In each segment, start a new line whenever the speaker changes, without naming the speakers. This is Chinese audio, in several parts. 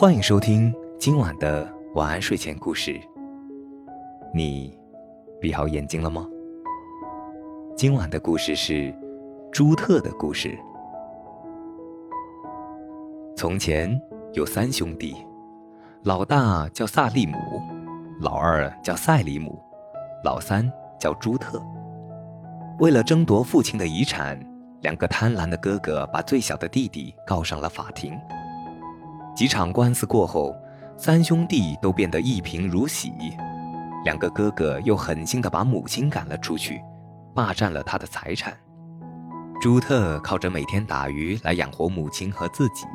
欢迎收听今晚的晚安睡前故事。你闭好眼睛了吗？今晚的故事是朱特的故事。从前有三兄弟，老大叫萨利姆，老二叫塞里姆，老三叫朱特。为了争夺父亲的遗产，两个贪婪的哥哥把最小的弟弟告上了法庭。几场官司过后，三兄弟都变得一贫如洗。两个哥哥又狠心地把母亲赶了出去，霸占了他的财产。朱特靠着每天打鱼来养活母亲和自己。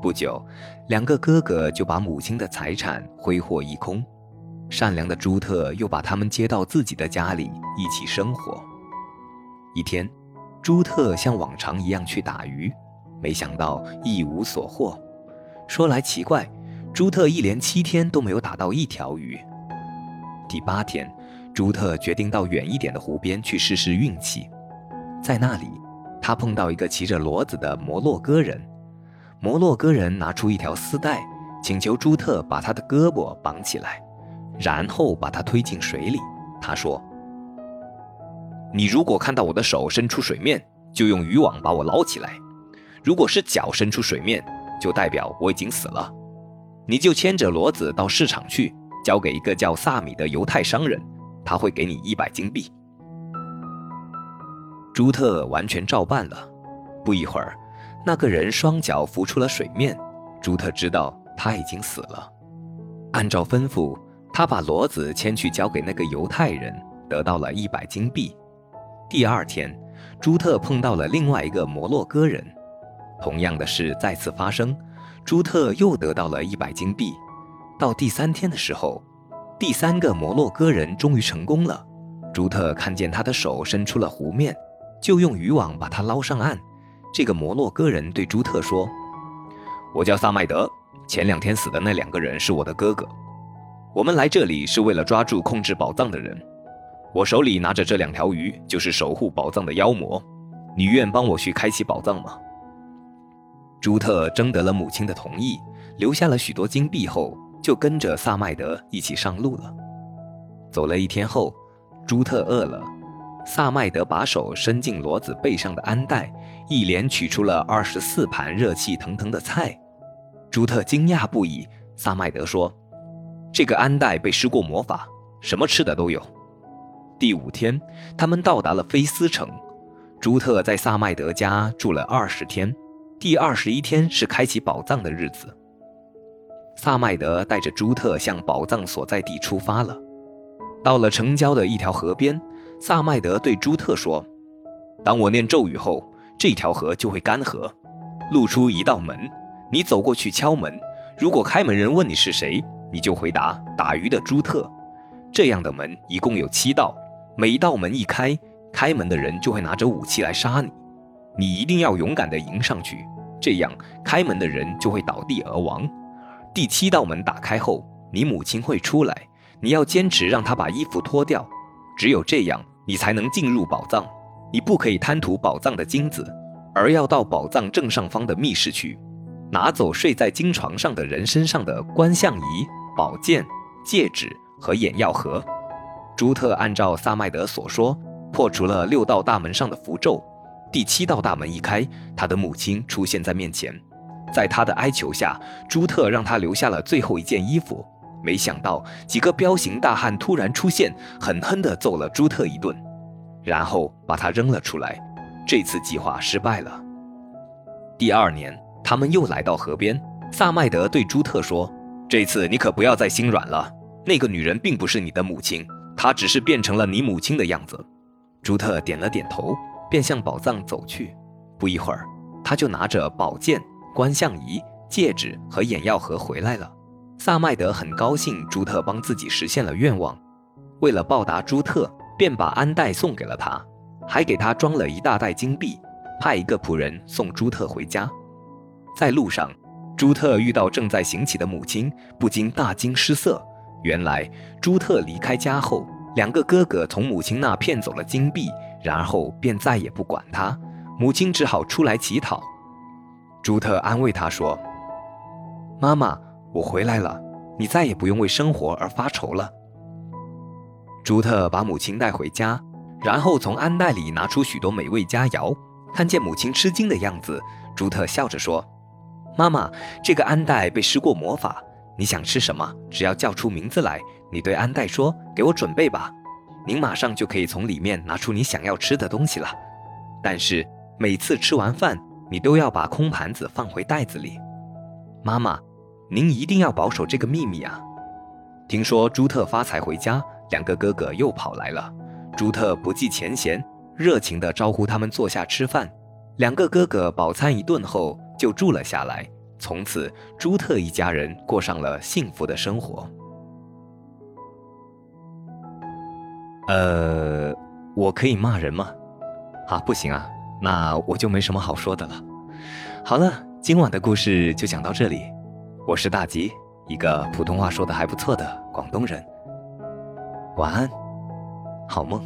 不久，两个哥哥就把母亲的财产挥霍一空。善良的朱特又把他们接到自己的家里一起生活。一天，朱特像往常一样去打鱼，没想到一无所获。说来奇怪，朱特一连七天都没有打到一条鱼。第八天，朱特决定到远一点的湖边去试试运气。在那里，他碰到一个骑着骡子的摩洛哥人。摩洛哥人拿出一条丝带，请求朱特把他的胳膊绑起来，然后把他推进水里。他说：“你如果看到我的手伸出水面，就用渔网把我捞起来；如果是脚伸出水面，”就代表我已经死了，你就牵着骡子到市场去，交给一个叫萨米的犹太商人，他会给你一百金币。朱特完全照办了。不一会儿，那个人双脚浮出了水面，朱特知道他已经死了。按照吩咐，他把骡子牵去交给那个犹太人，得到了一百金币。第二天，朱特碰到了另外一个摩洛哥人。同样的事再次发生，朱特又得到了一百金币。到第三天的时候，第三个摩洛哥人终于成功了。朱特看见他的手伸出了湖面，就用渔网把他捞上岸。这个摩洛哥人对朱特说：“我叫萨麦德，前两天死的那两个人是我的哥哥。我们来这里是为了抓住控制宝藏的人。我手里拿着这两条鱼，就是守护宝藏的妖魔。你愿帮我去开启宝藏吗？”朱特征得了母亲的同意，留下了许多金币后，就跟着萨麦德一起上路了。走了一天后，朱特饿了，萨麦德把手伸进骡子背上的鞍袋，一连取出了二十四盘热气腾腾的菜。朱特惊讶不已。萨麦德说：“这个鞍袋被施过魔法，什么吃的都有。”第五天，他们到达了菲斯城。朱特在萨麦德家住了二十天。第二十一天是开启宝藏的日子。萨麦德带着朱特向宝藏所在地出发了。到了城郊的一条河边，萨麦德对朱特说：“当我念咒语后，这条河就会干涸，露出一道门。你走过去敲门，如果开门人问你是谁，你就回答打鱼的朱特。这样的门一共有七道，每一道门一开，开门的人就会拿着武器来杀你。你一定要勇敢地迎上去。”这样，开门的人就会倒地而亡。第七道门打开后，你母亲会出来，你要坚持让她把衣服脱掉。只有这样，你才能进入宝藏。你不可以贪图宝藏的金子，而要到宝藏正上方的密室去，拿走睡在金床上的人身上的观象仪、宝剑、戒指和眼药盒。朱特按照萨麦德所说，破除了六道大门上的符咒。第七道大门一开，他的母亲出现在面前，在他的哀求下，朱特让他留下了最后一件衣服。没想到几个彪形大汉突然出现，狠狠地揍了朱特一顿，然后把他扔了出来。这次计划失败了。第二年，他们又来到河边，萨麦德对朱特说：“这次你可不要再心软了，那个女人并不是你的母亲，她只是变成了你母亲的样子。”朱特点了点头。便向宝藏走去，不一会儿，他就拿着宝剑、观象仪、戒指和眼药盒回来了。萨麦德很高兴朱特帮自己实现了愿望，为了报答朱特，便把安袋送给了他，还给他装了一大袋金币，派一个仆人送朱特回家。在路上，朱特遇到正在行乞的母亲，不禁大惊失色。原来，朱特离开家后，两个哥哥从母亲那骗走了金币。然后便再也不管他，母亲只好出来乞讨。朱特安慰他说：“妈妈，我回来了，你再也不用为生活而发愁了。”朱特把母亲带回家，然后从安袋里拿出许多美味佳肴。看见母亲吃惊的样子，朱特笑着说：“妈妈，这个安袋被施过魔法，你想吃什么，只要叫出名字来，你对安袋说：‘给我准备吧’，您马上就可以从里面拿出你想要吃的东西了。但是每次吃完饭，你都要把空盘子放回袋子里。妈妈，您一定要保守这个秘密啊！”听说朱特发财回家。两个哥哥又跑来了，朱特不计前嫌，热情地招呼他们坐下吃饭。两个哥哥饱餐一顿后就住了下来，从此朱特一家人过上了幸福的生活。呃，我可以骂人吗？啊，不行啊，那我就没什么好说的了。好了，今晚的故事就讲到这里。我是大吉，一个普通话说的还不错的广东人。晚安，好梦。